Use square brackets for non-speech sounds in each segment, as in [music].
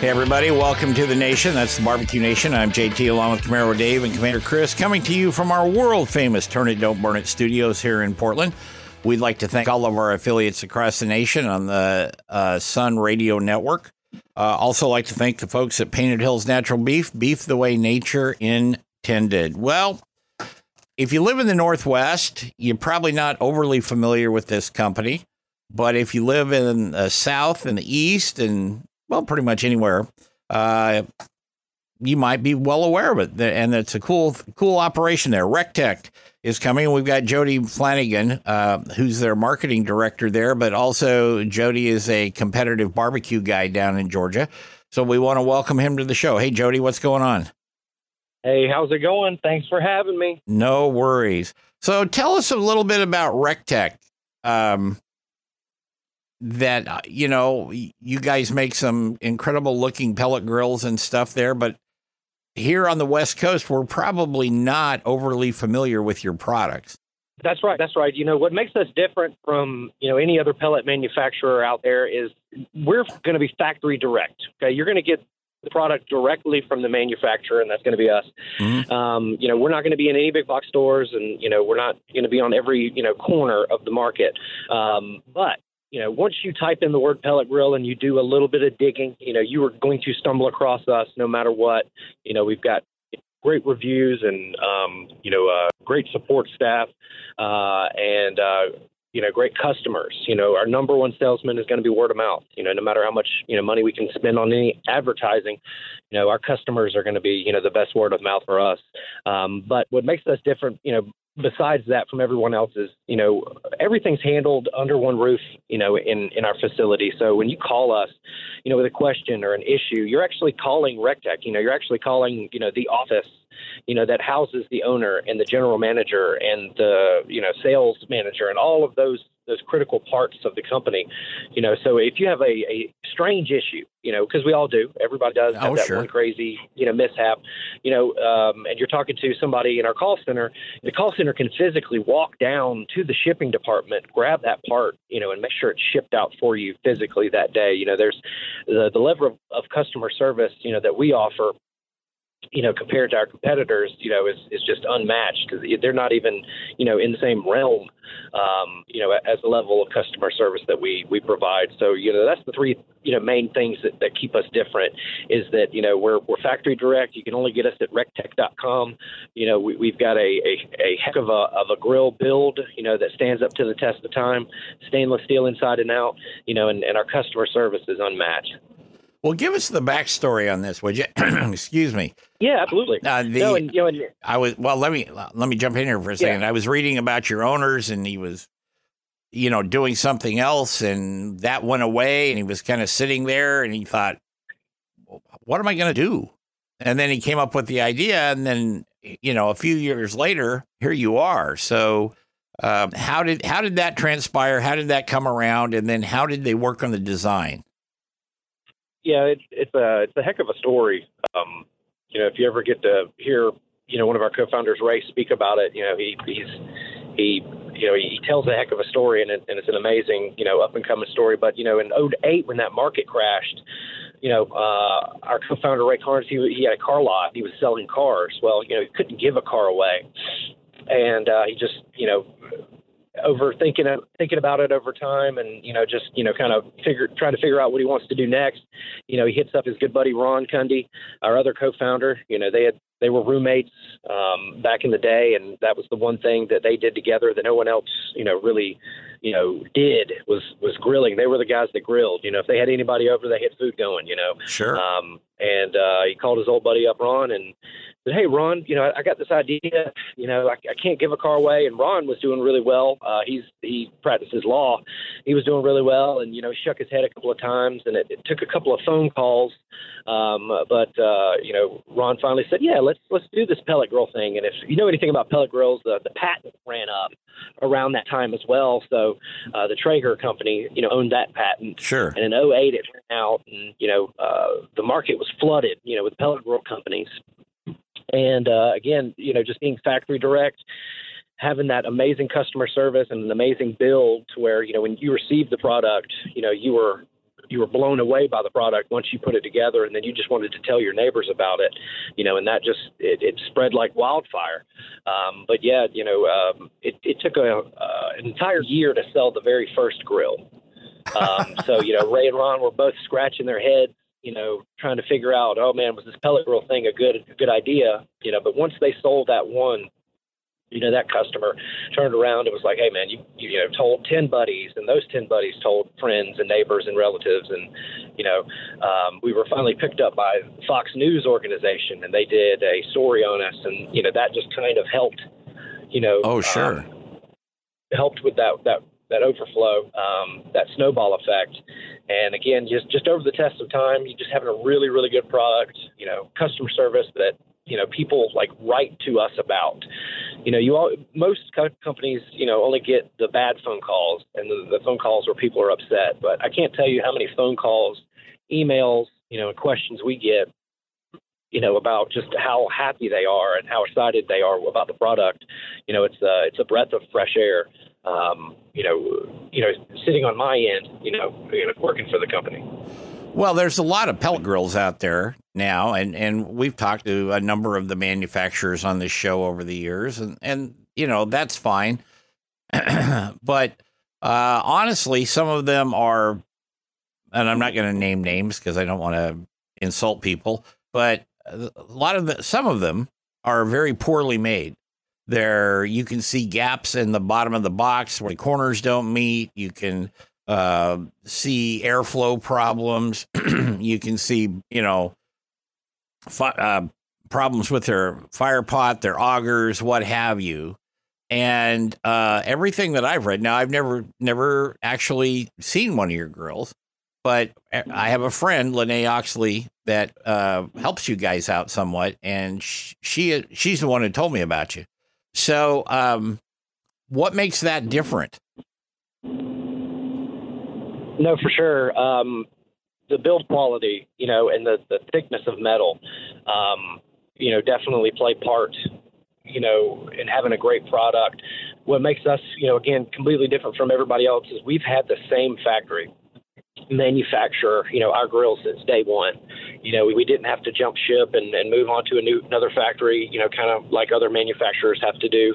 Hey, everybody, welcome to the nation. That's the Barbecue Nation. I'm JT along with Camaro Dave and Commander Chris coming to you from our world famous Turn It Don't Burn It studios here in Portland. We'd like to thank all of our affiliates across the nation on the uh, Sun Radio Network. Uh, also, like to thank the folks at Painted Hills Natural Beef, beef the way nature intended. Well, if you live in the Northwest, you're probably not overly familiar with this company. But if you live in the South and the East and well, pretty much anywhere, uh, you might be well aware of it. And it's a cool, cool operation there. RecTech is coming. We've got Jody Flanagan, uh, who's their marketing director there, but also Jody is a competitive barbecue guy down in Georgia. So we want to welcome him to the show. Hey, Jody, what's going on? Hey, how's it going? Thanks for having me. No worries. So tell us a little bit about RecTech. Um, that uh, you know you guys make some incredible looking pellet grills and stuff there but here on the west coast we're probably not overly familiar with your products that's right that's right you know what makes us different from you know any other pellet manufacturer out there is we're going to be factory direct okay you're going to get the product directly from the manufacturer, and that's going to be us. Mm-hmm. Um, you know, we're not going to be in any big box stores, and you know, we're not going to be on every you know corner of the market. Um, but you know, once you type in the word pellet grill and you do a little bit of digging, you know, you are going to stumble across us no matter what. You know, we've got great reviews and, um, you know, uh, great support staff uh, and, uh, you know, great customers. You know, our number one salesman is going to be word of mouth. You know, no matter how much you know money we can spend on any advertising, you know, our customers are going to be you know the best word of mouth for us. Um, but what makes us different, you know, besides that from everyone else is you know everything's handled under one roof you know in in our facility. So when you call us you know with a question or an issue you're actually calling rectech. You know you're actually calling you know the office you know that houses the owner and the general manager and the you know sales manager and all of those those critical parts of the company. You know, so if you have a, a strange issue, you know, because we all do, everybody does have oh, that sure. one crazy, you know, mishap, you know, um, and you're talking to somebody in our call center, the call center can physically walk down to the shipping department, grab that part, you know, and make sure it's shipped out for you physically that day. You know, there's the, the level of, of customer service, you know, that we offer you know, compared to our competitors, you know, is, is just unmatched they're not even, you know, in the same realm, um, you know, as the level of customer service that we, we provide. So, you know, that's the three, you know, main things that, that keep us different is that, you know, we're, we're factory direct. You can only get us at rectech.com. You know, we, we've got a, a, a heck of a, of a grill build, you know, that stands up to the test of time, stainless steel inside and out, you know, and, and our customer service is unmatched. Well, give us the backstory on this, would you? [clears throat] Excuse me. Yeah, absolutely. Uh, the, no, and, you know, and, I was well. Let me let me jump in here for a second. Yeah. I was reading about your owners, and he was, you know, doing something else, and that went away, and he was kind of sitting there, and he thought, "What am I going to do?" And then he came up with the idea, and then you know, a few years later, here you are. So, um, how did how did that transpire? How did that come around? And then how did they work on the design? Yeah, it's it's a it's a heck of a story. Um, you know, if you ever get to hear, you know, one of our co-founders, Ray, speak about it, you know, he he's he you know he tells a heck of a story, and, it, and it's an amazing you know up and coming story. But you know, in 08 when that market crashed, you know, uh, our co-founder Ray Carnes, he he had a car lot, he was selling cars. Well, you know, he couldn't give a car away, and uh, he just you know over thinking thinking about it over time and you know just you know kind of figure trying to figure out what he wants to do next you know he hits up his good buddy ron cundy our other co-founder you know they had they were roommates um, back in the day, and that was the one thing that they did together that no one else, you know, really, you know, did was was grilling. They were the guys that grilled. You know, if they had anybody over, they had food going. You know, sure. Um, and uh, he called his old buddy up, Ron, and said, "Hey, Ron, you know, I, I got this idea. You know, I, I can't give a car away." And Ron was doing really well. Uh, he's he practices law. He was doing really well, and you know, shook his head a couple of times, and it, it took a couple of phone calls. Um, but uh, you know, Ron finally said, "Yeah, let's let's do this pellet grill thing." And if you know anything about pellet grills, the the patent ran up around that time as well. So uh, the Traeger company, you know, owned that patent. Sure. And in 08, it ran out, and you know, uh, the market was flooded, you know, with pellet grill companies. And uh, again, you know, just being factory direct, having that amazing customer service and an amazing build to where you know when you received the product, you know, you were you were blown away by the product once you put it together, and then you just wanted to tell your neighbors about it, you know, and that just it, it spread like wildfire. Um, but yeah, you know, um, it, it took a, uh, an entire year to sell the very first grill. Um, so you know, Ray and Ron were both scratching their heads, you know, trying to figure out, oh man, was this pellet grill thing a good a good idea? You know, but once they sold that one, you know, that customer turned around and was like, hey man, you you, know told ten buddies, and those ten buddies told friends and neighbors and relatives, and you know, um, we were finally picked up by Fox News organization, and they did a story on us, and you know that just kind of helped, you know. Oh sure. Um, helped with that that that overflow, um, that snowball effect. And again, just just over the test of time, you just having a really really good product, you know, customer service that you know people like write to us about. You know, you all most co- companies you know only get the bad phone calls and the, the phone calls where people are upset. But I can't tell you how many phone calls, emails, you know, and questions we get you know, about just how happy they are and how excited they are about the product. You know, it's uh, it's a breath of fresh air. Um, you know, you know, sitting on my end, you know, you know, working for the company. Well, there's a lot of pellet grills out there now, and, and we've talked to a number of the manufacturers on this show over the years, and, and you know that's fine. [clears throat] but uh, honestly, some of them are, and I'm not going to name names because I don't want to insult people, but a lot of the, some of them are very poorly made. There, you can see gaps in the bottom of the box where the corners don't meet. You can uh, see airflow problems. [clears throat] you can see, you know, fi- uh, problems with their fire pot, their augers, what have you. And uh, everything that I've read now, I've never never actually seen one of your grills, but I have a friend, Lee Ann Oxley, that uh, helps you guys out somewhat, and she she's the one who told me about you. So, um, what makes that different? No, for sure. Um, the build quality, you know, and the, the thickness of metal, um, you know, definitely play part, you know, in having a great product. What makes us, you know, again, completely different from everybody else is we've had the same factory manufacturer, you know, our grills since day one. You know, we, we didn't have to jump ship and, and move on to a new another factory, you know, kind of like other manufacturers have to do.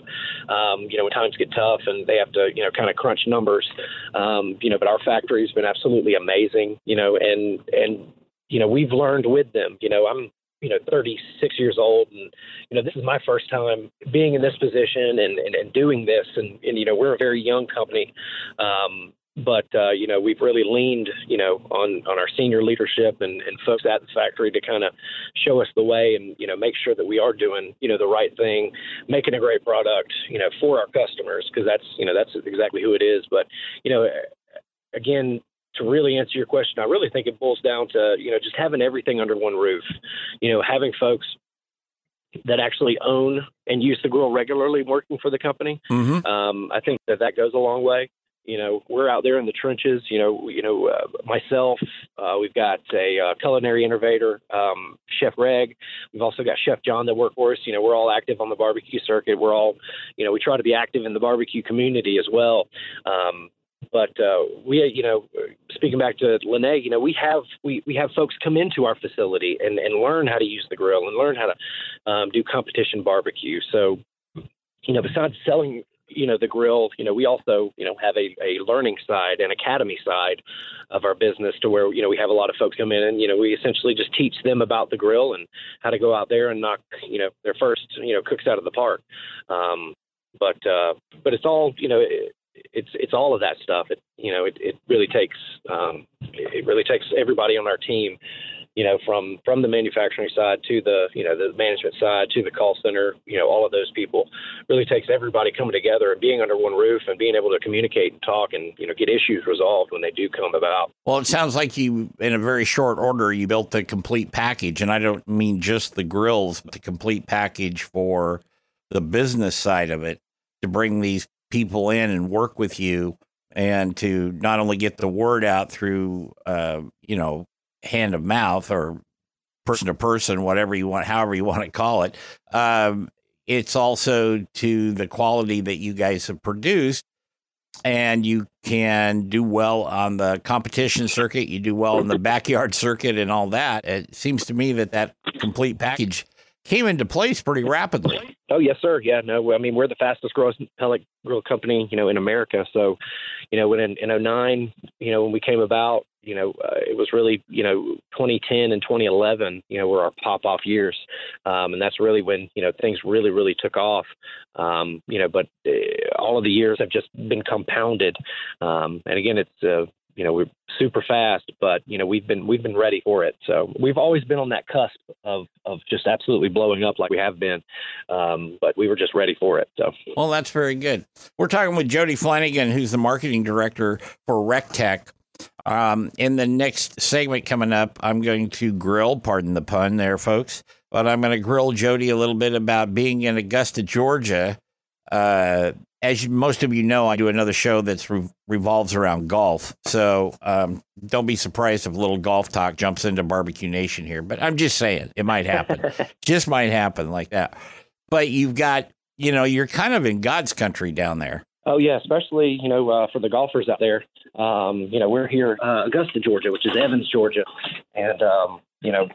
Um, you know, when times get tough and they have to, you know, kind of crunch numbers. Um, you know, but our factory's been absolutely amazing, you know, and and you know, we've learned with them. You know, I'm you know 36 years old and you know this is my first time being in this position and, and, and doing this and, and you know we're a very young company um, but uh, you know we've really leaned you know on on our senior leadership and, and folks at the factory to kind of show us the way and you know make sure that we are doing you know the right thing making a great product you know for our customers because that's you know that's exactly who it is but you know again to really answer your question i really think it boils down to you know just having everything under one roof you know having folks that actually own and use the grill regularly working for the company. Mm-hmm. Um, I think that that goes a long way. You know, we're out there in the trenches. You know, you know, uh, myself. Uh, we've got a uh, culinary innovator, um, Chef Greg. We've also got Chef John that work for us. You know, we're all active on the barbecue circuit. We're all, you know, we try to be active in the barbecue community as well. Um, but uh, we, you know, speaking back to Lee Ann, you know, we have we, we have folks come into our facility and, and learn how to use the grill and learn how to um, do competition barbecue. So, you know, besides selling you know the grill, you know we also you know have a, a learning side and academy side of our business to where you know we have a lot of folks come in and you know we essentially just teach them about the grill and how to go out there and knock you know their first you know cooks out of the park. Um, but uh, but it's all you know. It, it's it's all of that stuff. It you know it, it really takes um, it really takes everybody on our team you know, from from the manufacturing side to the you know the management side to the call center, you know, all of those people really takes everybody coming together and being under one roof and being able to communicate and talk and you know get issues resolved when they do come about. Well, it sounds like you, in a very short order, you built the complete package, and I don't mean just the grills, but the complete package for the business side of it to bring these people in and work with you and to not only get the word out through uh, you know hand of mouth or person to person, whatever you want, however you want to call it. Um, it's also to the quality that you guys have produced. And you can do well on the competition circuit. You do well in the [laughs] backyard circuit and all that. It seems to me that that complete package came into place pretty rapidly. Oh yes, sir. Yeah, no, I mean we're the fastest growing pellet grill company, you know, in America. So, you know, when in, in 09, you know, when we came about, you know, uh, it was really, you know, 2010 and 2011, you know, were our pop off years. Um, and that's really when, you know, things really, really took off. Um, you know, but uh, all of the years have just been compounded. Um, and again, it's, uh, you know we're super fast but you know we've been we've been ready for it. So we've always been on that cusp of of just absolutely blowing up like we have been um, but we were just ready for it so. Well that's very good. We're talking with jody flanagan who's the marketing director for rectech um, in the next segment coming up i'm going to grill pardon the pun there folks but i'm going to grill jody a little bit about being in augusta georgia uh, as most of you know, I do another show that re- revolves around golf. So um, don't be surprised if a little golf talk jumps into Barbecue Nation here. But I'm just saying it might happen. [laughs] just might happen like that. But you've got, you know, you're kind of in God's country down there. Oh yeah, especially you know uh, for the golfers out there. Um, you know, we're here uh, Augusta, Georgia, which is Evans, Georgia, and um, you know,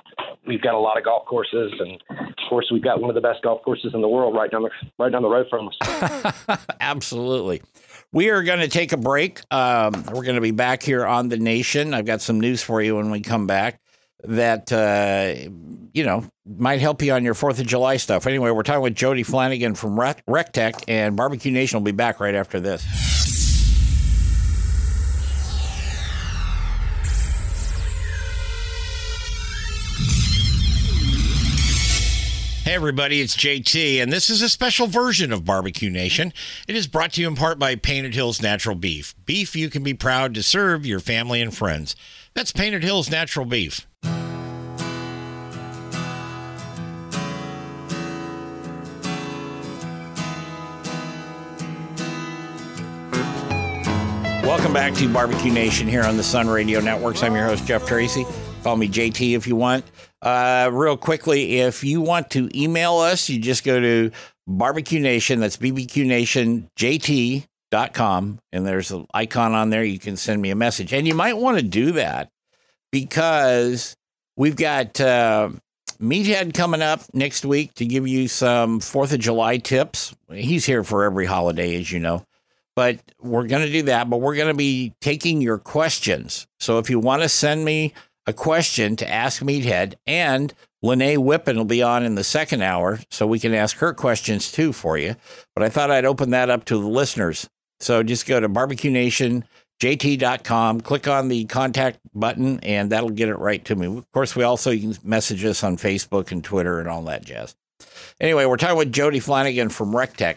we've got a lot of golf courses, and of course, we've got one of the best golf courses in the world right down the right down the road from us. [laughs] Absolutely. We are going to take a break. Um, we're going to be back here on the Nation. I've got some news for you when we come back that uh, you know might help you on your Fourth of July stuff. Anyway, we're talking with Jody Flanagan from Rectech, and Barbecue Nation will be back right after this. Hey, everybody, it's JT, and this is a special version of Barbecue Nation. It is brought to you in part by Painted Hills Natural Beef. Beef you can be proud to serve your family and friends. That's Painted Hills Natural Beef. Welcome back to Barbecue Nation here on the Sun Radio Networks. I'm your host, Jeff Tracy. Call me JT if you want. Uh, real quickly, if you want to email us, you just go to Barbecue Nation. That's bbqnationjt.com. And there's an icon on there. You can send me a message. And you might want to do that because we've got uh, Meathead coming up next week to give you some 4th of July tips. He's here for every holiday, as you know. But we're going to do that. But we're going to be taking your questions. So if you want to send me a question to ask Meathead, and Lee Ann Whippen will be on in the second hour, so we can ask her questions too for you. But I thought I'd open that up to the listeners. So just go to barbecuenation.jt.com, click on the contact button, and that'll get it right to me. Of course, we also you can message us on Facebook and Twitter and all that jazz. Anyway, we're talking with Jody Flanagan from Rectech.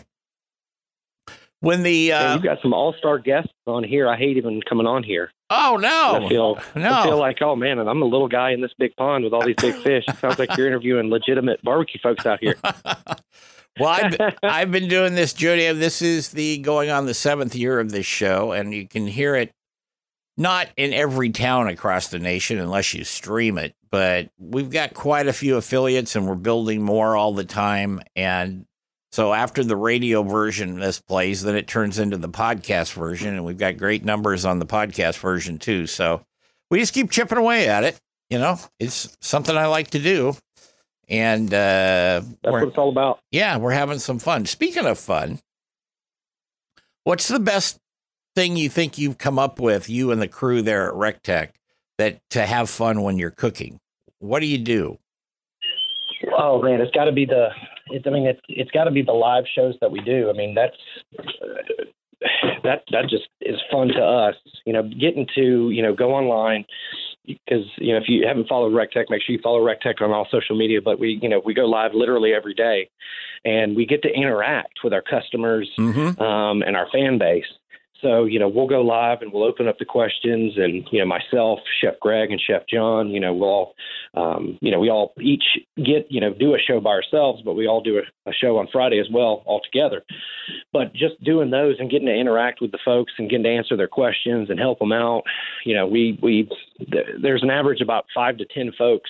When the uh, yeah, you've got some all star guests on here, I hate even coming on here. Oh no! I feel no. I feel like oh man, and I'm a little guy in this big pond with all these big fish. It sounds like you're interviewing legitimate barbecue folks out here. [laughs] well, I've, I've been doing this, Jody. This is the going on the seventh year of this show, and you can hear it not in every town across the nation unless you stream it. But we've got quite a few affiliates, and we're building more all the time. And so after the radio version this plays, then it turns into the podcast version, and we've got great numbers on the podcast version too. So we just keep chipping away at it. You know, it's something I like to do, and uh, that's what it's all about. Yeah, we're having some fun. Speaking of fun, What's the best thing you think you've come up with, you and the crew there at RecTech, that to have fun when you're cooking? What do you do? Oh man, it's got to be the. It's, I mean, it's it's got to be the live shows that we do. I mean, that's that that just is fun to us. You know, getting to you know go online because you know if you haven't followed RecTech, make sure you follow RecTech on all social media. But we you know we go live literally every day, and we get to interact with our customers Mm-hmm. um, and our fan base. So, you know, we'll go live and we'll open up the questions and, you know, myself, Chef Greg and Chef John, you know, we'll all, um, you know, we all each get, you know, do a show by ourselves, but we all do a, a show on Friday as well, all together. But just doing those and getting to interact with the folks and getting to answer their questions and help them out, you know, we, we, th- there's an average about five to 10 folks,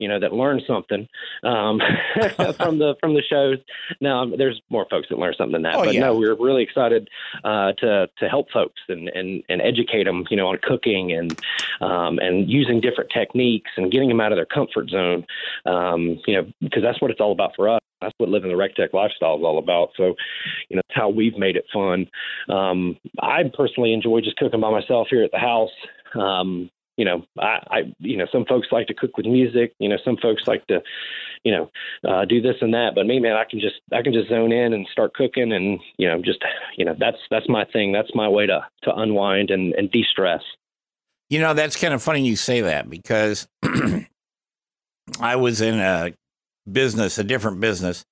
you know, that learn something um, [laughs] from the, from the shows. Now, um, there's more folks that learn something than that, Oh, but yeah. no, we're really excited uh, to to help folks and, and and educate them, you know, on cooking and um, and using different techniques and getting them out of their comfort zone. Um, you know, because that's what it's all about for us. That's what living the RecTech lifestyle is all about. So, you know, that's how we've made it fun. Um, I personally enjoy just cooking by myself here at the house. Um, you know, I, I, you know, some folks like to cook with music. You know, some folks like to, you know, uh, do this and that. But me, man, I can just, I can just zone in and start cooking, and you know, just, you know, that's that's my thing. That's my way to to unwind and, and de stress. You know, that's kind of funny you say that because [clears throat] I was in a business, a different business,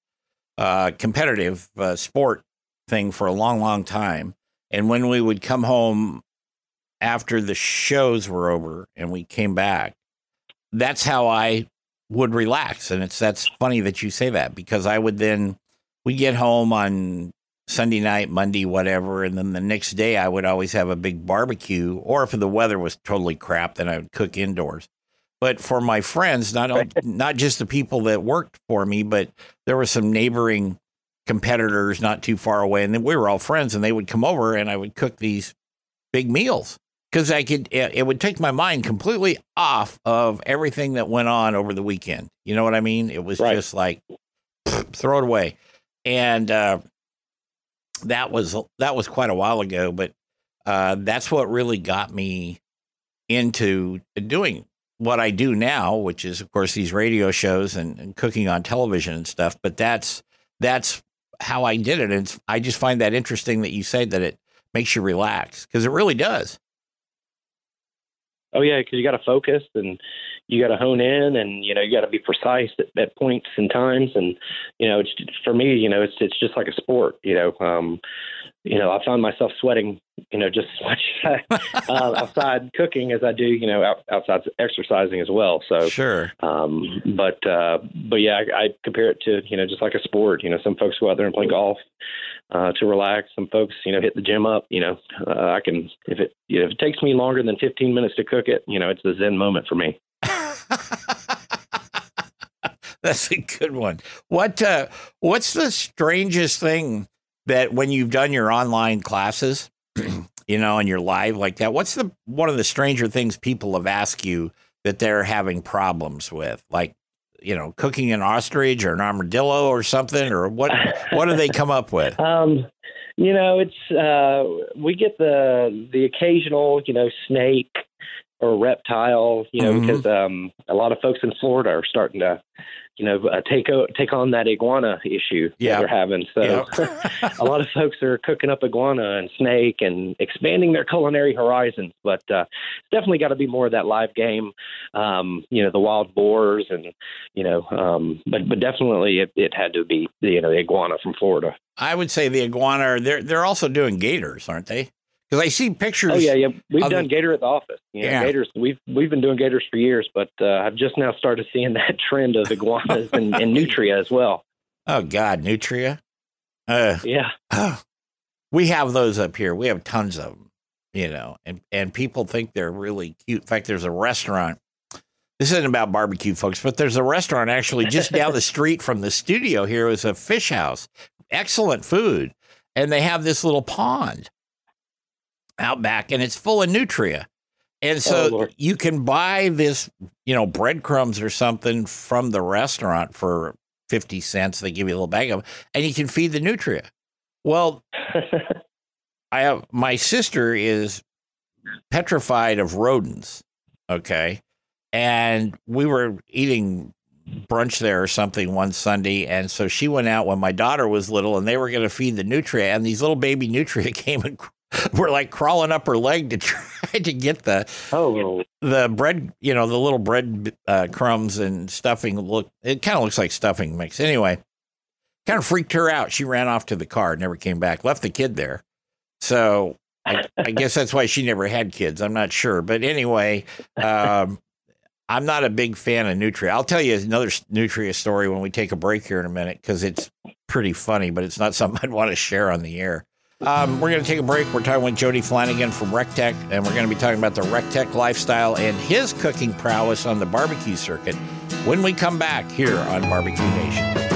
uh, competitive uh, sport thing for a long, long time. And when we would come home after the shows were over and we came back, that's how I would relax. And it's that's funny that you say that because I would then we get home on Sunday night, Monday, whatever, and then the next day I would always have a big barbecue. Or if the weather was totally crap, then I would cook indoors. But for my friends, not on- not just the people that worked for me, but there were some neighboring competitors not too far away, and then we were all friends, and they would come over, and I would cook these big meals because I could. It it would take my mind completely off of everything that went on over the weekend. You know what I mean? It was Right. just like [sniffs] throw it away, and uh, that was that was quite a while ago. But uh, that's what really got me into doing what I do now, which is of course these radio shows and, and cooking on television and stuff. But that's that's how I did it, and it's, I just find that interesting that you say that it makes you relax because it really does. Oh yeah, because you got to focus and you got to hone in, and you know you got to be precise at, at points and times, and you know it's for me, you know it's it's just like a sport, you know. Um, you know, I found myself sweating, you know, just as much uh, outside cooking as I do, you know, out, outside exercising as well. So, Sure. um, but uh, but yeah, I, I compare it to you know just like a sport. You know, some folks go out there and play golf uh, to relax. Some folks, you know, hit the gym up. You know, uh, I can if it you know, if it takes me longer than 15 minutes to cook it, you know, it's a zen moment for me. [laughs] That's a good one. What uh, what's the strangest thing that when you've done your online classes, [clears throat] you know, and you're live like that? What's the one of the stranger things people have asked you that they're having problems with, like you know, cooking an ostrich or an armadillo or something, or what? what do they come up with? [laughs] Um, you know, it's uh, we get the the occasional, you know, snake or reptile, you know, Mhm. because um, a lot of folks in Florida are starting to, you know, uh, take o- take on that iguana issue Yeah. that they're having. So [laughs] [laughs] a lot of folks are cooking up iguana and snake and expanding their culinary horizons. But uh, it's definitely got to be more of that live game, um, you know, the wild boars and you know, um, but but definitely it, it had to be you know the iguana from Florida. I would say the iguana. They're they're also doing gators, aren't they? Because I see pictures. Oh yeah, yeah. We've done the- gator at the office. You know, Yeah. Gators. We've we've been doing gators for years, but uh, I've just now started [laughs] seeing that trend of iguanas and, and nutria as well. [laughs] Oh God, nutria. Uh, Yeah. we have those up here. We have tons of them, you know, and and people think they're really cute. In fact, there's a restaurant. This isn't about barbecue, folks, but there's a restaurant actually just down the [laughs] street from the studio here is a fish house. Excellent food. And they have this little pond out back and it's full of nutria. And Oh, so Lord. you can buy this, you know, breadcrumbs or something from the restaurant for 50 cents. They give you a little bag of and you can feed the nutria. Well, [laughs] I have my sister is petrified of rodents. Okay. And we were eating brunch there or something one Sunday. And so she went out when my daughter was little and they were going to feed the nutria. And these little baby nutria [laughs] came and [laughs] were like crawling up her leg to [laughs] try to get the oh the bread, you know, the little bread uh, crumbs and stuffing. Look, it kind of looks like stuffing mix. Anyway, kind of freaked her out. She ran off to the car, never came back, left the kid there. So I, I guess that's why she never had kids. I'm not sure, but anyway, um, [laughs] I'm not a big fan of nutria. I'll tell you another nutria story when we take a break here in a minute because it's pretty funny, but it's not something I'd want to share on the air. Um, we're going to take a break. We're talking with Jody Flanagan from RecTech, and we're going to be talking about the RecTech lifestyle and his cooking prowess on the barbecue circuit when we come back here on Barbecue Nation.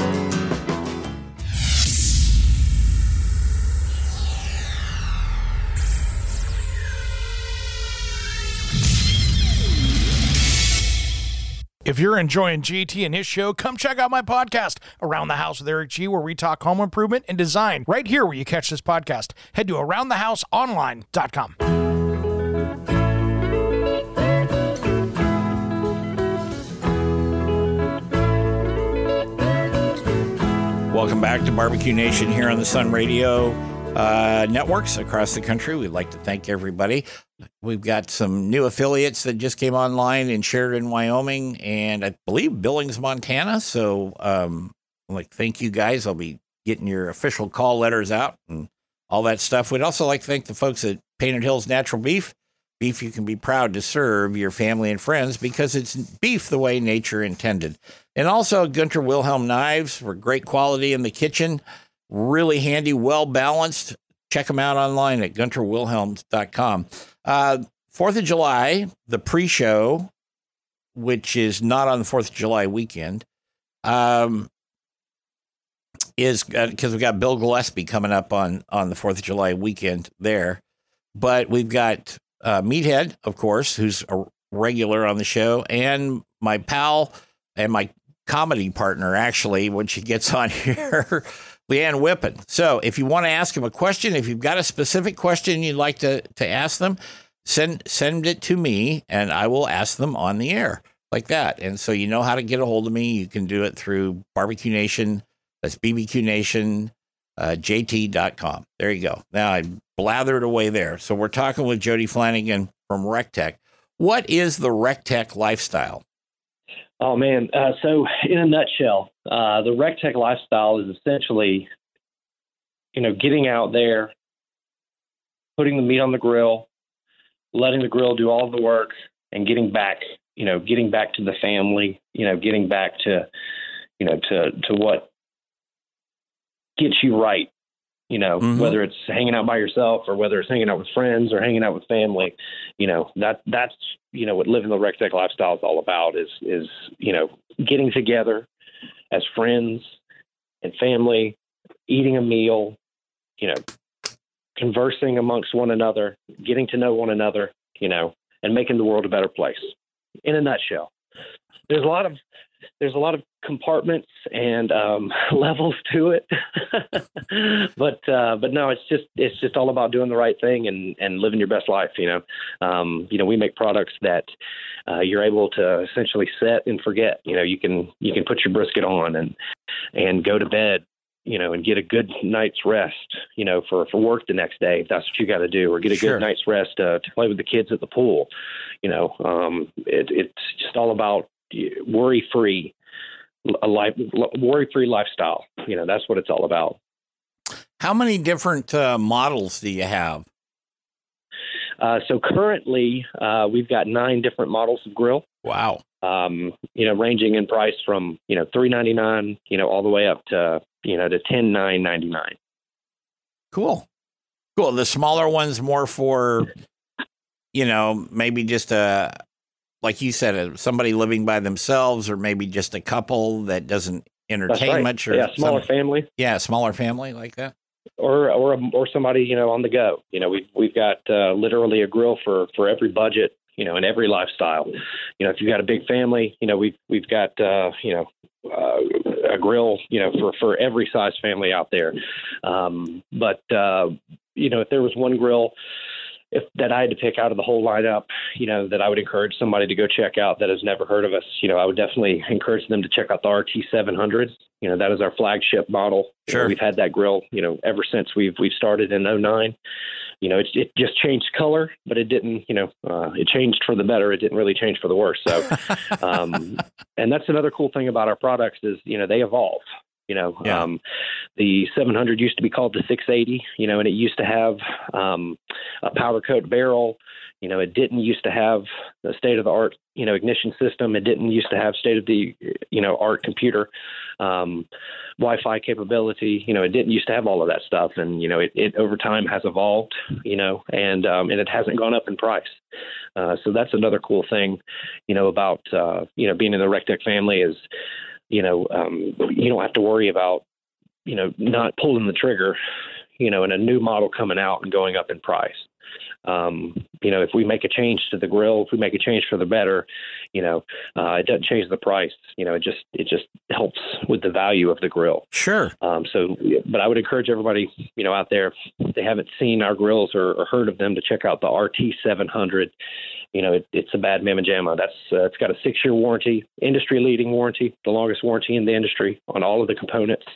If you're enjoying JT and his show, come check out my podcast, Around the House with Eric G, where we talk home improvement and design right here where you catch this podcast. Head to AroundTheHouseOnline.com. Welcome back to Barbecue Nation here on the Sun Radio uh, networks across the country. We'd like to thank everybody. We've got some new affiliates that just came online in Sheridan, Wyoming, and I believe Billings, Montana. So, um, like, thank you guys. I'll be getting your official call letters out and all that stuff. We'd also like to thank the folks at Painted Hills Natural Beef. Beef you can be proud to serve your family and friends because it's beef the way nature intended. And also Gunter Wilhelm knives for great quality in the kitchen really handy, well balanced. Check them out online at gunterwilhelms.com. Uh, Fourth of July, the pre-show, which is not on the Fourth of July weekend, um, is because uh, we've got Bill Gillespie coming up on on the Fourth of July weekend there, but we've got uh, Meathead, of course, who's a regular on the show, and my pal and my comedy partner, actually, when she gets on [laughs] here. Lee Ann Whippen. So if you want to ask him a question, if you've got a specific question you'd like to, to ask them, send send it to me and I will ask them on the air like that. And so you know how to get a hold of me. You can do it through Barbecue Nation. That's BBQ Nation, uh, JT.com. There you go. Now I blathered away there. So we're talking with Jody Flanagan from RecTech. What is the RecTech lifestyle? Oh man! Uh, so in a nutshell, uh, the RecTech lifestyle is essentially, you know, getting out there, putting the meat on the grill, letting the grill do all the work, and getting back, you know, getting back to the family, you know, getting back to, you know, to to what gets you right you know mm-hmm. whether it's hanging out by yourself or whether it's hanging out with friends or hanging out with family you know that that's you know what living the RecTech lifestyle is all about is is you know getting together as friends and family eating a meal you know conversing amongst one another getting to know one another you know and making the world a better place. In a nutshell there's a lot of there's a lot of compartments and um, [laughs] levels to it, [laughs] but uh, but no, it's just it's just all about doing the right thing and and living your best life. You know, um, you know, we make products that uh, you're able to essentially set and forget. You know, you can you can put your brisket on and and go to bed you know, and get a good night's rest, you know, for, for work the next day, if that's what you got to do, or get a sure. good night's rest uh, to play with the kids at the pool. You know, um, it, it's just all about worry free a life worry free lifestyle. You know, that's what it's all about. How many different uh, models do you have? Uh, so currently, uh, we've got nine different models of grill. Wow. Um, you know, ranging in price from you know three ninety nine, you know, all the way up to you know to ten nine ninety nine. Cool, cool. The smaller ones more for, you know, maybe just a like you said, uh, somebody living by themselves, or maybe just a couple that doesn't entertain right. much, or yeah, smaller some, family. Yeah, smaller family like that. Or or or somebody you know on the go. You know, we've we've got uh, literally a grill for for every budget. You know, in every lifestyle. You know, if you've got a big family, you know we've we've got uh, you know uh, a grill, you know, for for every size family out there. Um, but uh, you know, if there was one grill if that I had to pick out of the whole lineup, you know, that I would encourage somebody to go check out that has never heard of us, you know, I would definitely encourage them to check out the RT700. You know, that is our flagship model. Sure. You know, we've had that grill, you know, ever since we've we've started in 09. You know, it, it just changed color, but it didn't, you know, uh, it changed for the better. It didn't really change for the worse. So, [laughs] um, and that's another cool thing about our products is, you know, they evolve. You know, Yeah. um, the 700 used to be called the 680. You know, and it used to have um, a powder coat barrel. You know, it didn't used to have the state of the art, you know, ignition system. It didn't used to have state of the, you know, art computer, um, Wi-Fi capability. You know, it didn't used to have all of that stuff, and you know, it, it over time has evolved. You know, and um, and it hasn't gone up in price. Uh, so that's another cool thing, you know, about uh, you know being in the RecTech family is, you know, um, you don't have to worry about, you know, not pulling the trigger, you know, in a new model coming out and going up in price. Um, you know, if we make a change to the grill, if we make a change for the better, you know, uh, it doesn't change the price. You know, it just it just helps with the value of the grill. Sure. Um, so, but I would encourage everybody, you know, out there, if they haven't seen our grills or, or heard of them, to check out the RT700. You know, it, it's a bad mamma jamma. That's uh, it's got a six-year warranty, industry-leading warranty, the longest warranty in the industry on all of the components.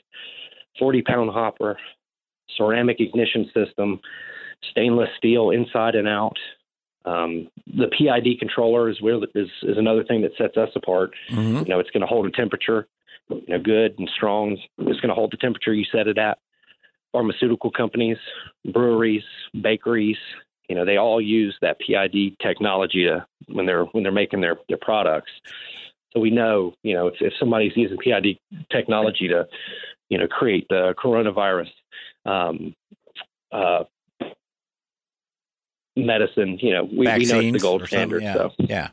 40-pound hopper, ceramic ignition system, stainless steel inside and out. Um, the PID controller is, where, is is another thing that sets us apart. hmm You know, it's going to hold a temperature, you know, good and strong. It's going to hold the temperature you set it at. Pharmaceutical companies, breweries, bakeries, you know, they all use that PID technology to when they're when they're making their their products. So we know, you know, if, if somebody's using PID technology to, you know, create the coronavirus um, uh, medicine, you know, we, we know it's the gold standard. Yeah. So yeah.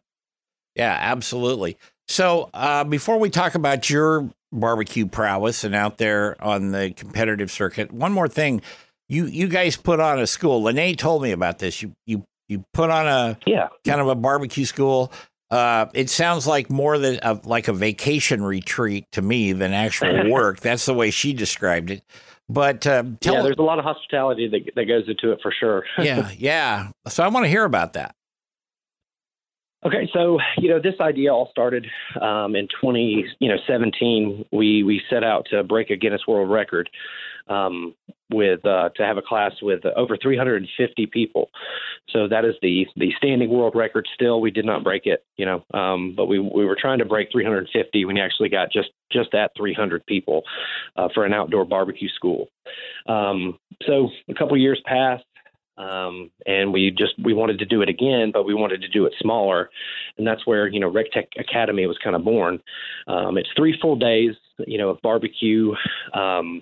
Yeah, absolutely. So, uh, before we talk about your barbecue prowess and out there on the competitive circuit, one more thing. You you guys put on a school. Lee Ann told me about this. You you you put on a yeah, kind of a barbecue school. Uh, it sounds like more than a, like a vacation retreat to me than actual [laughs] work. That's the way she described it. But uh, tell yeah, there's a lot of hospitality that that goes into it for sure. [laughs] yeah, yeah. So I want to hear about that. Okay, so you know this idea all started um, in 20, you know, 17. We we set out to break a Guinness World Record um, with uh, to have a class with over 350 people. So that is the the standing world record. Still, we did not break it, you know, um, but we we were trying to break 350. when We actually got just just at 300 people uh, for an outdoor barbecue school. Um, so a couple years passed um, and we just we wanted to do it again, but we wanted to do it smaller, and that's where you know RecTech Academy was kind of born. Um, it's three full days, you know, of barbecue. Um,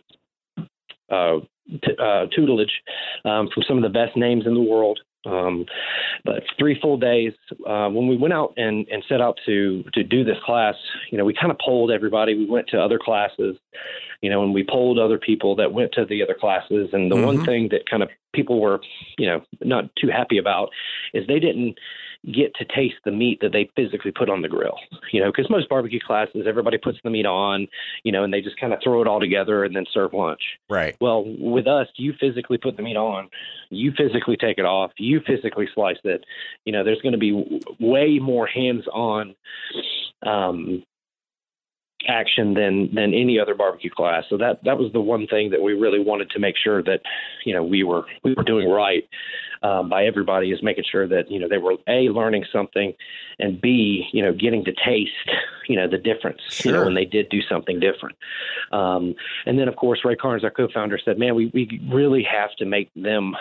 uh, t- uh, tutelage um, from some of the best names in the world. Um, but three full days. Uh, when we went out and, and set out to to do this class, you know, we kind of polled everybody. We went to other classes, you know, and we polled other people that went to the other classes. And the Mhm. one thing that kind of people were, you know, not too happy about is they didn't get to taste the meat that they physically put on the grill. You know, because most barbecue classes, everybody puts the meat on, you know, and they just kind of throw it all together and then serve lunch. Right. Well, with us, you physically put the meat on, you physically take it off, you physically slice it. You know, there's going to be w- way more hands-on um, action than than any other barbecue class. So that that was the one thing that we really wanted to make sure that you know we were we were doing right um, by everybody is making sure that you know they were a learning something and b you know getting to taste you know the difference you know when they did do something different. Um, and then of course Ray Carnes, our co-founder, said, "Man, we we really have to make them."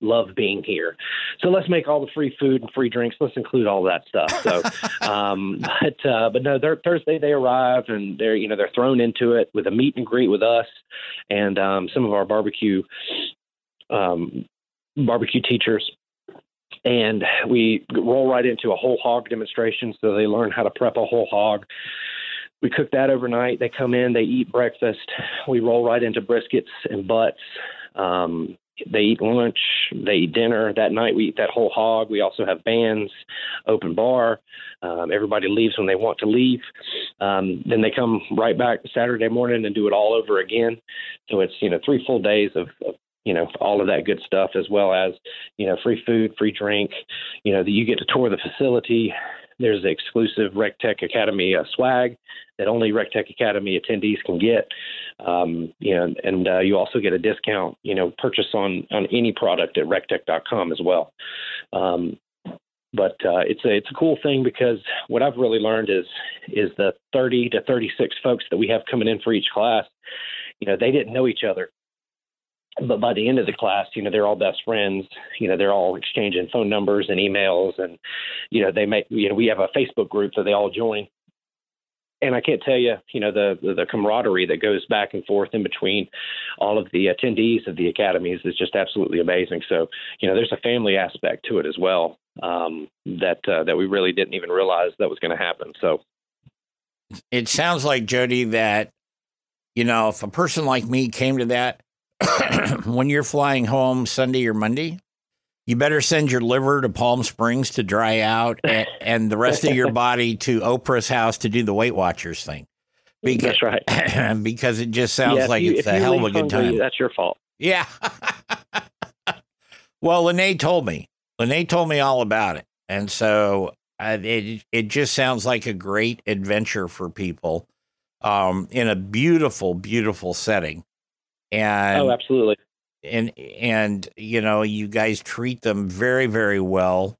Love being here so let's make all the free food and free drinks let's include all that stuff so [laughs] um, but uh, but no, they're, Thursday they arrive and they're you know they're thrown into it with a meet and greet with us and um, some of our barbecue um, barbecue teachers. And we roll right into a whole hog demonstration, so they learn how to prep a whole hog. We cook that overnight. They come in, they eat breakfast. We roll right into briskets and butts. Um, they eat lunch, they eat dinner. That night, we eat that whole hog. We also have bands, open bar. Um, everybody leaves when they want to leave. Um, then they come right back Saturday morning and do it all over again. So it's you know three full days of, of you know all of that good stuff as well as you know free food free drink you know that you get to tour the facility there's the exclusive rectech academy uh, swag that only rectech academy attendees can get. Um, you know and uh, you also get a discount you know purchase on on any product at rectech.com as well. Um, but uh, it's a it's a cool thing because what I've really learned is is the 30 to 36 folks that we have coming in for each class, you know, they didn't know each other but by the end of the class, you know, they're all best friends. You know, they're all exchanging phone numbers and emails, and you know, they make. You know, we have a Facebook group that they all join, and I can't tell you, you know, the, the camaraderie that goes back and forth in between all of the attendees of the academies is just absolutely amazing. So, you know, there's a family aspect to it as well um, that uh, that we really didn't even realize that was going to happen. So, it sounds like Jody that you know if a person like me came to that [coughs] when you're flying home Sunday or Monday, you better send your liver to Palm Springs to dry out and, and the rest of your [laughs] body to Oprah's house to do the Weight Watchers thing. Because, that's right. [coughs] because it just sounds yeah, like you, it's a hell of a good hungry, time. That's your fault. Yeah. [laughs] well, Lee Ann told me. Lee Ann told me all about it. And so uh, it it just sounds like a great adventure for people um, in a beautiful, beautiful setting. Oh, and oh, absolutely. And and you know, you guys treat them very very well.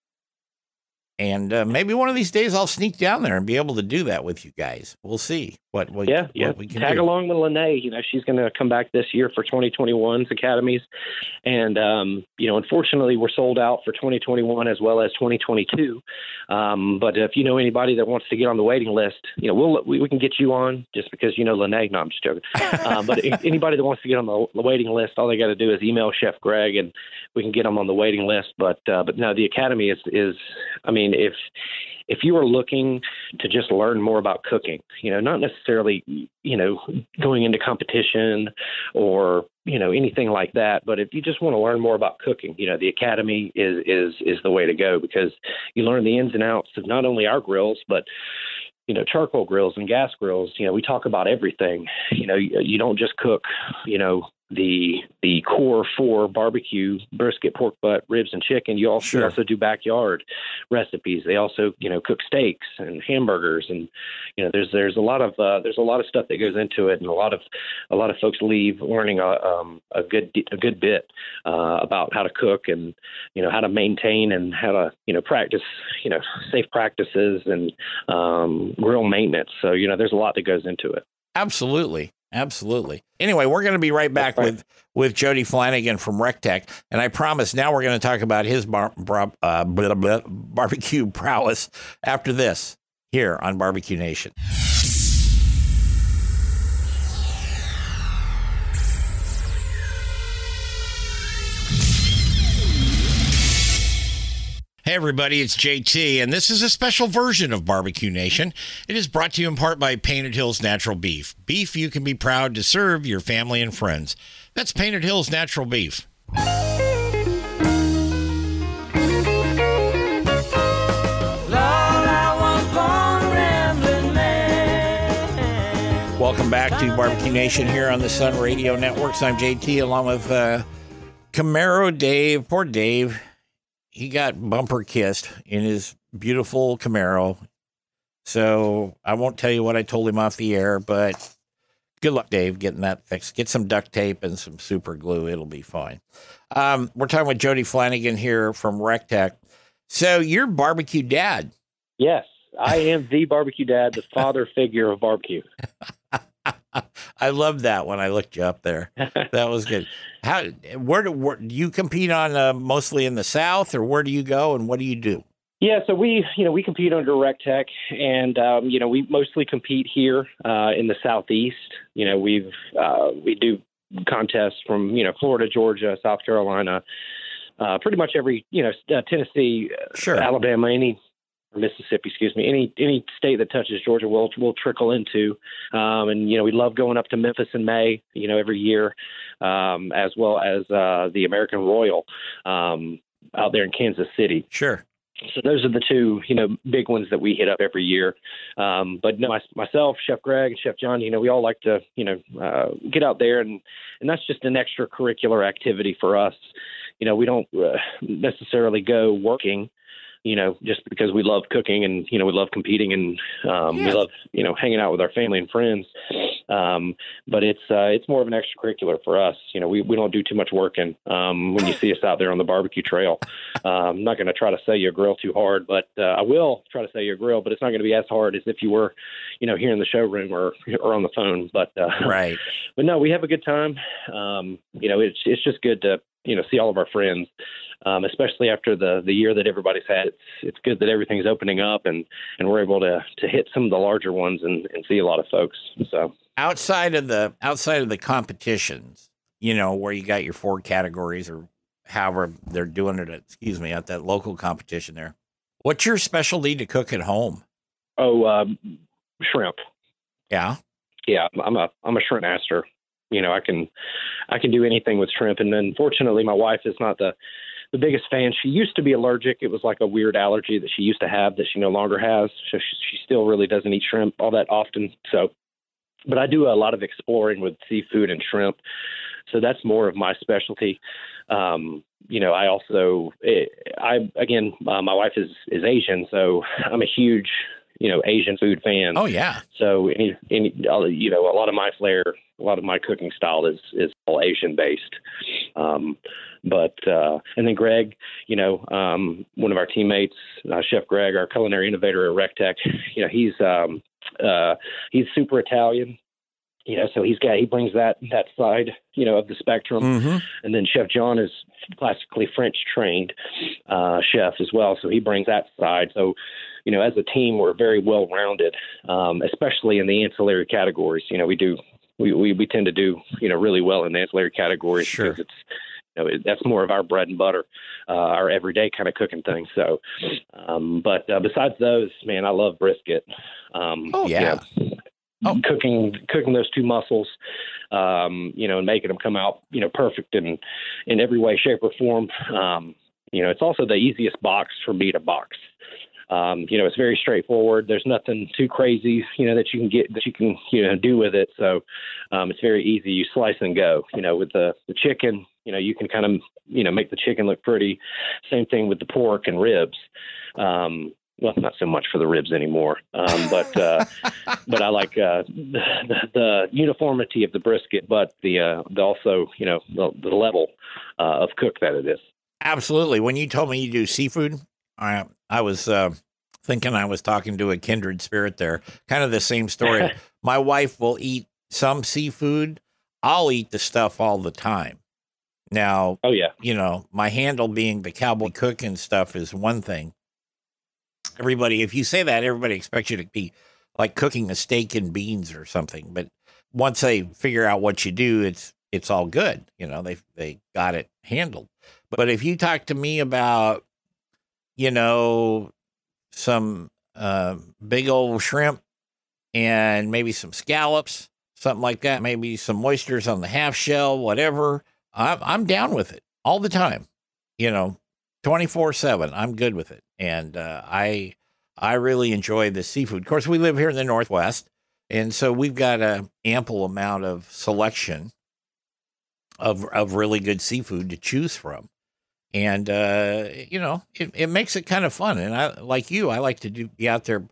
And uh, maybe one of these days I'll sneak down there and be able to do that with you guys. We'll see what, what yeah what yeah we can tag do. along with Lee Ann. You know she's going to come back this year for 2021's academies, and um, you know unfortunately we're sold out for 2021 as well as 2022. Um, but if you know anybody that wants to get on the waiting list, you know we'll we, we can get you on just because you know Lee Ann. No, I'm just joking. uh, [laughs] but anybody that wants to get on the, the waiting list, all they got to do is email Chef Greg, and we can get them on the waiting list. But uh, but no, the academy is is I mean if if you are looking to just learn more about cooking, you know, not necessarily, you know, going into competition or, you know, anything like that, but if you just want to learn more about cooking, you know, the academy is is is the way to go because you learn the ins and outs of not only our grills, but you know charcoal grills and gas grills. You know we talk about everything. You know you, you don't just cook you know the the core for barbecue brisket pork butt ribs and chicken. You also sure. also do backyard recipes. They also you know cook steaks and hamburgers and you know there's there's a lot of uh, there's a lot of stuff that goes into it and a lot of a lot of folks leave learning a um, a good a good bit uh, about how to cook and you know how to maintain and how to you know practice you know safe practices and um, grill maintenance. So you know there's a lot that goes into it. Absolutely Absolutely. Anyway, we're going to be right back right. with with Jody Flanagan from RecTech, and I promise now we're going to talk about his bar, bar, uh, blah, blah, barbecue [laughs] prowess after this here on Barbecue Nation. Hey, everybody, it's JT, and this is a special version of Barbecue Nation. It is brought to you in part by Painted Hills Natural Beef. Beef you can be proud to serve your family and friends. That's Painted Hills Natural Beef. Welcome back to Barbecue Nation here on the Sun Radio Networks. I'm JT along with uh, Camaro Dave. Poor Dave he got bumper kissed in his beautiful Camaro. So I won't tell you what I told him off the air, but good luck, Dave, getting that fixed. Get some duct tape and some super glue. It'll be fine. Um, we're talking with Jody Flanagan here from RecTech. So you're barbecue dad. Yes, I am the barbecue dad, the father figure of barbecue. [laughs] I love that when I looked you up there. That was good. How where do, where, do you compete on uh, mostly in the South, or where do you go and what do you do? Yeah, so we you know we compete under RecTech, and um, you know we mostly compete here uh, in the Southeast. You know we've uh, we do contests from you know Florida, Georgia, South Carolina, uh, pretty much every you know uh, Tennessee, sure. Alabama, any Mississippi, excuse me, any any state that touches Georgia will will trickle into, um, and you know we love going up to Memphis in May, you know every year, um, as well as uh, the American Royal um, out there in Kansas City. Sure. so those are the two, you know, big ones that we hit up every year. Um, but no, my, myself, Chef Greg, and Chef John, you know, we all like to, you know, uh, get out there, and and that's just an extracurricular activity for us. You know, we don't uh, necessarily go working you know, just because we love cooking and you know we love competing and um, yeah. we love you know hanging out with our family and friends. Um, but it's uh, it's more of an extracurricular for us. You know, we, we don't do too much working. Um, when you see us out there on the barbecue trail, um, I'm not going to try to sell you a grill too hard, but uh, I will try to sell you a grill. But it's not going to be as hard as if you were, you know, here in the showroom or or on the phone. But uh, right. [laughs] But no, we have a good time. Um, you know, it's it's just good to you know see all of our friends um, especially after the the year that everybody's had. It's it's good that everything's opening up and and we're able to to hit some of the larger ones and, and see a lot of folks. So outside of the outside of the competitions, you know, where you got your four categories or however they're doing it. At, excuse me, at that local competition there. What's your specialty to cook at home? Oh, um, shrimp. Yeah. Yeah, I'm a I'm a shrimp master. You know, I can I can do anything with shrimp, and then fortunately, my wife is not the the biggest fan. She used to be allergic. It was like a weird allergy that she used to have that she no longer has. So she, she still really doesn't eat shrimp all that often. So, but I do a lot of exploring with seafood and shrimp. So that's more of my specialty. Um, you know, I also, eh, I again, uh, my wife is is Asian, so I'm a huge you know Asian food fan. Oh yeah. So any any you know a lot of my flair, a lot of my cooking style is is all Asian based. Um, but uh, and then Greg, you know, um, one of our teammates, uh, Chef Greg, our culinary innovator at RecTech, [laughs] you know, he's um, uh, he's super Italian you know, so he's got he brings that that side, you know, of the spectrum, mm-hmm. and then Chef John is classically French trained uh, chef as well, so he brings that side. So, you know, as a team, we're very well rounded, um, especially in the ancillary categories. You know, we do we, we we tend to do you know really well in the ancillary categories sure. because it's you know, it, that's more of our bread and butter, uh, our everyday kind of cooking thing. So, um, but uh, besides those, man, I love brisket. Um, oh yeah. You know, oh. cooking cooking those two muscles, um, you know, and making them come out, you know, perfect in in every way, shape, or form. Um, you know, it's also the easiest box for me to box. Um, you know, it's very straightforward. There's nothing too crazy, you know, that you can get that you can you know do with it. So um, it's very easy. You slice and go. You know, with the the chicken, you know, you can kind of you know make the chicken look pretty. Same thing with the pork and ribs. Um, well, not so much for the ribs anymore, um, but uh, [laughs] but I like uh, the, the, uniformity of the brisket, but the, uh, the also you know the, the level uh, of cook that it is. Absolutely. When you told me you do seafood, I I was uh, thinking I was talking to a kindred spirit there. Kind of the same story. [laughs] My wife will eat some seafood. I'll eat the stuff all the time. Now, oh yeah, you know my handle being the cowboy cook and stuff is one thing everybody, if you say that, everybody expects you to be like cooking a steak and beans or something. But once they figure out what you do, it's it's all good. You know, they they got it handled. But if you talk to me about, you know, some uh, big old shrimp and maybe some scallops, something like that, maybe some oysters on the half shell, whatever, I'm I'm down with it all the time. You know, 24 7. I'm good with it. And uh, I, I really enjoy the seafood. Of course, we live here in the Northwest. And so we've got an ample amount of selection of, of really good seafood to choose from. And, uh, you know, it, it makes it kind of fun. And I, like you, I like to do, be out there,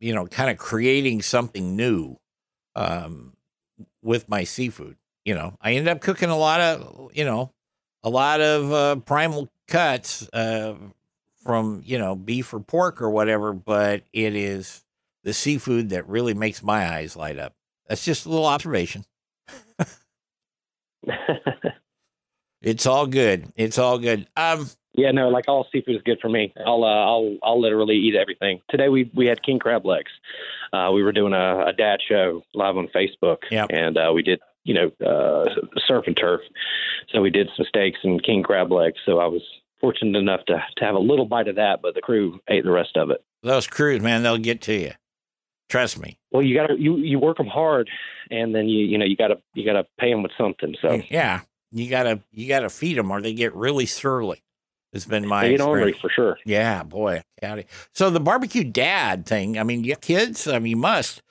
you know, kind of creating something new um, with my seafood. You know, I end up cooking a lot of, you know, a lot of uh, primal cuts uh, from you know beef or pork or whatever, but it is the seafood that really makes my eyes light up. That's just a little observation. [laughs] it's all good. It's all good. Um, yeah, no, like all seafood is good for me. I'll uh, I'll I'll literally eat everything. Today we we had king crab legs. Uh, we were doing a, a dad show live on Facebook, yep. and uh, we did you know uh, surf and turf. So we did some steaks and king crab legs. So I was fortunate enough to to have a little bite of that, but the crew ate the rest of it. Those crews, man, they'll get to you. Trust me. Well, you got to you you work them hard, and then you you know you got to you got to pay them with something. So yeah, you gotta you gotta feed them, or they get really surly. It's been my They get experience. for sure. Yeah, boy, howdy. So the barbecue dad thing. I mean, you have kids. I mean, you must.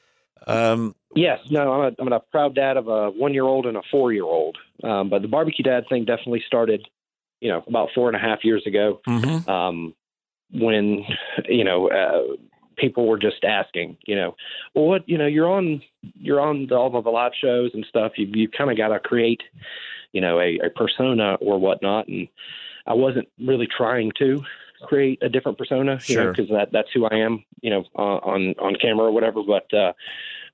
Um, Yes, no, I'm a, I'm a proud dad of a one year old and a four year old. Um, but the barbecue dad thing definitely started, you know, about four and a half years ago. mhm. um, when you know uh, people were just asking, you know, well, what you know, you're on you're on the, all of the live shows and stuff. You you kind of got to create, you know, a, a persona or whatnot. And I wasn't really trying to create a different persona, you Sure. because that that's who I am, you know, uh, on on camera or whatever. But uh,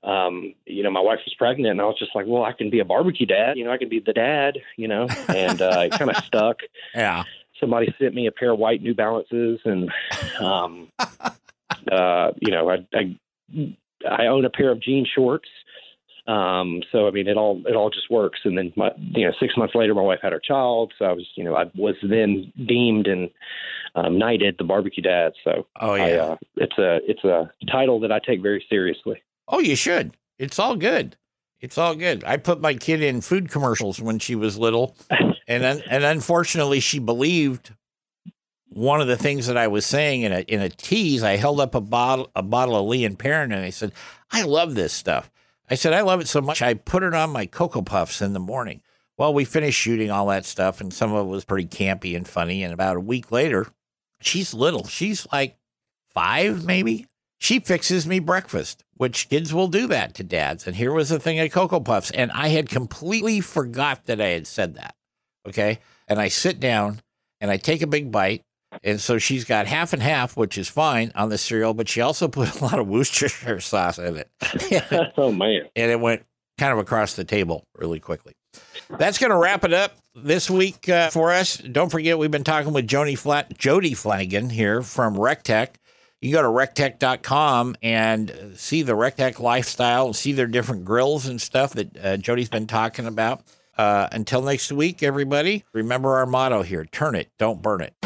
um, you know, my wife was pregnant, and I was just like, well, I can be a barbecue dad, you know, I can be the dad, you know, and uh, it kind of [laughs] stuck Yeah. somebody sent me a pair of white New Balances, and um, [laughs] uh, you know, I, I I own a pair of jean shorts. Um, so I mean, it all it all just works. And then my, you know, six months later, my wife had her child, so I was, you know, I was then deemed and um, knighted the barbecue dad. So Oh I, yeah. uh, it's a it's a title that I take very seriously. Oh, you should. It's all good. It's all good. I put my kid in food commercials when she was little, [laughs] and then and unfortunately, she believed one of the things that I was saying in a in a tease. I held up a bottle a bottle of Lea and Perrin, and I said, "I love this stuff." I said, "I love it so much. I put it on my cocoa puffs in the morning." Well, we finished shooting all that stuff, and some of it was pretty campy and funny. And about a week later, she's little. She's like five, maybe. She fixes me breakfast, which kids will do that to dads. And here was the thing at Cocoa Puffs. And I had completely forgot that I had said that. Okay. And I sit down and I take a big bite. And so she's got half and half, which is fine on the cereal, but she also [laughs] put a lot of Worcestershire sauce in it. [laughs] oh man, and it went kind of across the table really quickly. That's going to wrap it up this week uh, for us. Don't forget, we've been talking with Jody, Flat- Jody Flanagan here from RecTech. You go to rectech.com and see the RecTech lifestyle, and see their different grills and stuff that uh, Jody's been talking about. Uh, until next week, everybody, remember our motto here turn it, don't burn it.